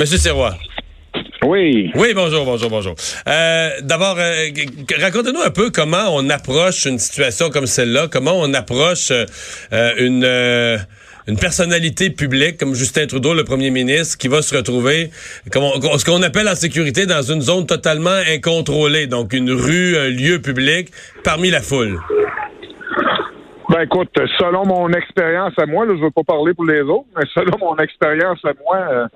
Monsieur Serrois. Oui. Oui, bonjour, bonjour, bonjour. Euh, D'abord, euh, racontez-nous un peu comment on approche une situation comme celle-là, comment on approche euh, une euh, une personnalité publique comme Justin Trudeau, le premier ministre, qui va se retrouver, comme on- ce qu'on appelle en sécurité, dans une zone totalement incontrôlée, donc une rue, un lieu public, parmi la foule. Ben écoute, selon mon expérience à moi, là, je veux pas parler pour les autres, mais selon mon expérience à moi, euh,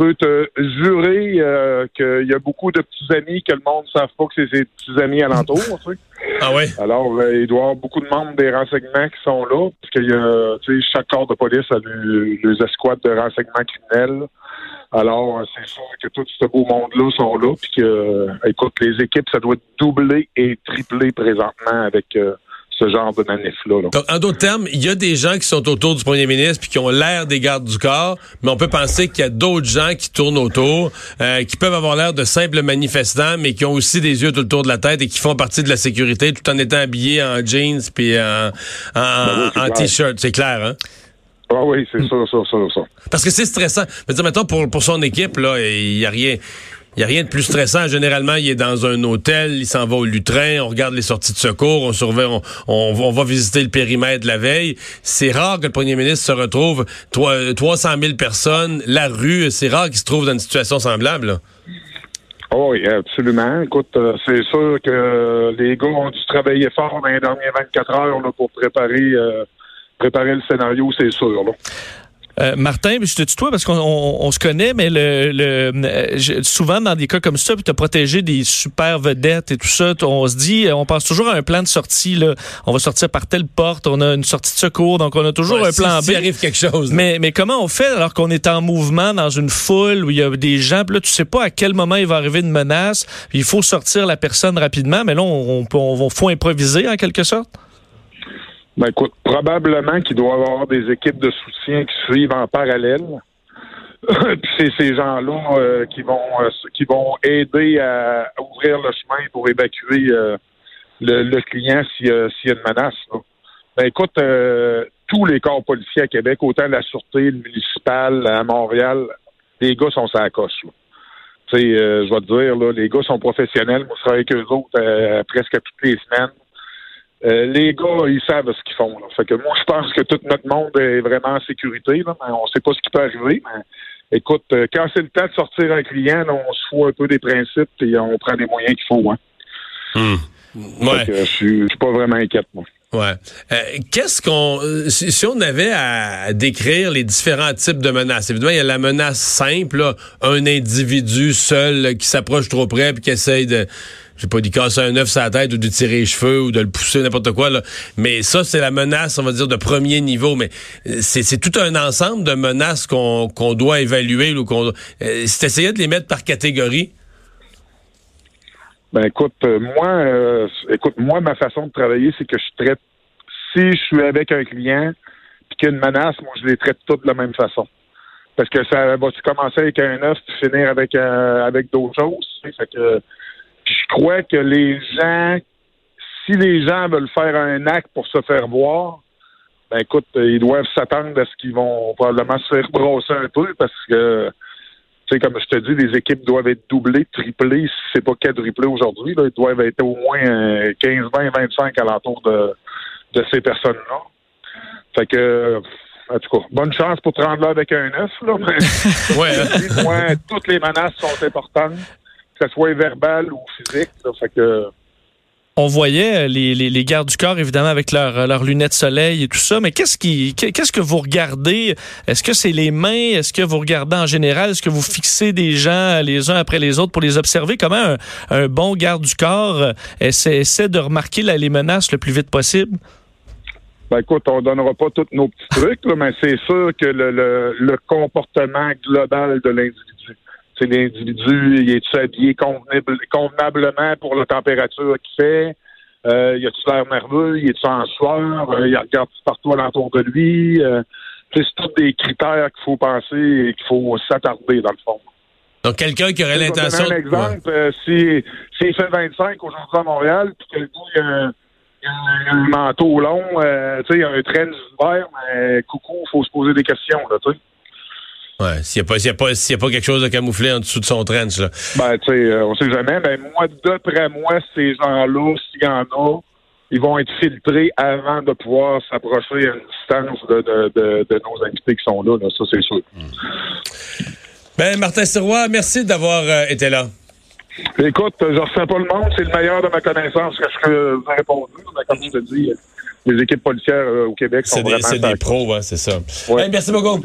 peux te jurer euh, qu'il y a beaucoup de petits amis que le monde ne savent pas que c'est ses petits amis alentour. tu sais. Ah oui? Alors, euh, il doit y avoir beaucoup de membres des renseignements qui sont là, parce qu'il y a, tu sais, chaque corps de police a le- les escouades de renseignements criminels. Alors, euh, c'est sûr que tout ce beau monde-là sont là, puis que, écoute, les équipes, ça doit doubler et tripler présentement avec euh, ce genre de manif-là. là. En d'autres termes, il y a des gens qui sont autour du premier ministre puis qui ont l'air des gardes du corps, mais on peut penser qu'il y a d'autres gens qui tournent autour, euh, qui peuvent avoir l'air de simples manifestants, mais qui ont aussi des yeux tout le tour de la tête et qui font partie de la sécurité tout en étant habillés en jeans puis en, en, Ben oui, en t-shirt. C'est clair, hein? Ah oui, c'est ça, ça, ça, ça. Parce que c'est stressant. Veux dire, mettons, pour, pour son équipe, là, il y a rien. Il y a rien de plus stressant. Généralement, il est dans un hôtel, il s'en va au lutrin, on regarde les sorties de secours, on surveille, on, on, va visiter le périmètre la veille. C'est rare que le premier ministre se retrouve trois- 300 000 personnes, la rue. C'est rare qu'il se trouve dans une situation semblable. Oh oui, absolument. Écoute, euh, c'est sûr que les gars ont dû travailler fort dans les dernières 24 heures pour préparer, euh, préparer le scénario, c'est sûr. Euh, Martin, je te tutoie parce qu'on on- on se connaît, mais le, le euh, souvent dans des cas comme ça, puis tu as protégé des super vedettes et tout ça, on se dit, euh, on pense toujours à un plan de sortie. Là. On va sortir par telle porte, on a une sortie de secours, donc on a toujours Ouais, un si- plan B. s'il arrive quelque chose. là. Mais, mais comment on fait alors qu'on est en mouvement dans une foule où il y a des gens, puis là, tu sais pas à quel moment il va arriver une menace, il faut sortir la personne rapidement, mais là, on, on, peut- on, faut improviser en quelque sorte? Ben écoute, probablement qu'il doit y avoir des équipes de soutien qui suivent en parallèle. Puis c'est ces gens-là euh, qui vont euh, qui vont aider à ouvrir le chemin pour évacuer euh, le, client s'il y, a- une menace. là. Ben écoute, tous les corps policiers à Québec, autant la sûreté, le municipal, à Montréal, les gars sont sur la coche. là. Je vais te dire, là, les gars sont professionnels. Moi, je travaille avec eux autres presque toutes les semaines. Euh, les gars, ils savent ce qu'ils font. Là. Fait que moi, je pense que tout notre monde est vraiment en sécurité. Là, on sait pas ce qui peut arriver. Mais écoute, euh, quand c'est le temps de sortir un client, là, on se fout un peu des principes et on prend les moyens qu'il faut. Hein. Hmm. Ouais. Fait que, je suis je suis pas vraiment inquiète, moi. Ouais. Euh, Qu'est-ce qu'on. euh, Si, si on avait à décrire les différents types de menaces, évidemment, il y a la menace simple, là, un individu seul là, qui s'approche trop près puis qui essaye de. Je sais pas, d'y casser un œuf sur la tête ou de tirer les cheveux ou de le pousser, n'importe quoi. Là. Mais ça, c'est la menace, on va dire, de premier niveau. Mais euh, c'est c'est tout un ensemble de menaces qu'on qu'on doit évaluer. ou qu'on. Euh, c'est essayer de les mettre par catégorie. Ben écoute, euh, moi, euh, écoute, moi, ma façon de travailler, c'est que je traite. Si je suis avec un client puis qu'il y a une menace, moi, je les traite toutes de la même façon. Parce que ça va-tu commencer avec un œuf puis finir avec euh, avec d'autres choses. Fait que je crois que les gens, si les gens veulent faire un acte pour se faire voir, ben écoute, ils doivent s'attendre à ce qu'ils vont probablement se faire un peu parce que tu sais, comme je te dis, les équipes doivent être doublées, triplées, si c'est pas quadruplées aujourd'hui. Là, ils doivent être au moins euh, 15, 20, 25 alentour de, de ces personnes-là. Fait que, en tout cas, bonne chance pour te rendre là avec un œuf, là. Mais, Ouais. hein. moi, toutes les menaces sont importantes, que ce soit verbal ou physique. là. fait que, On voyait euh, les, gardes du corps, évidemment, avec leurs leurs lunettes soleil et tout ça, mais qu'est-ce qui qu'est-ce que vous regardez? Est-ce que c'est les mains? Est-ce que vous regardez en général? Est-ce que vous fixez des gens les uns après les autres pour les observer? Comment un, bon garde du corps euh, essaie, essaie de remarquer les menaces le plus vite possible? Ben écoute, on donnera pas tous nos petits trucs, mais c'est sûr que le comportement global de l'individu. C'est l'individu, il est habillé convenable- convenablement pour la température qu'il fait? Euh, il a-tu l'air nerveux? Il est-tu en sueur? Euh, il regarde partout alentour de lui? Euh, c'est tous des critères qu'il faut penser et qu'il faut s'attarder, dans le fond. Donc, quelqu'un qui aurait l'intention. un exemple. euh, si, s'il fait 25 aujourd'hui à Montréal, puis que le gars, il a un, il a un- il manteau long, tu sais, il a un train d'hiver, mais coucou, il faut se poser des questions, là, tu sais. Ouais, s'il n'y a, pas- y a, pas- y a pas quelque chose de camouflé en dessous de son trench, là. Ben, tu sais, euh, on sait jamais. Ben, moi, d'après moi, ces gens-là, s'il y en a, ils vont être filtrés avant de pouvoir s'approcher à une distance de, de, de, de nos invités qui sont là. là. Ça, c'est sûr. Ben, Martin Sirois, merci d'avoir euh, été là. Écoute, je ne refais pas le monde. C'est le meilleur de ma connaissance que je vous ai répondu. Mais comme je te dis, les équipes policières euh, au Québec sont des, vraiment... c'est des pros, ouais, c'est ça. Ouais. Hey, merci beaucoup.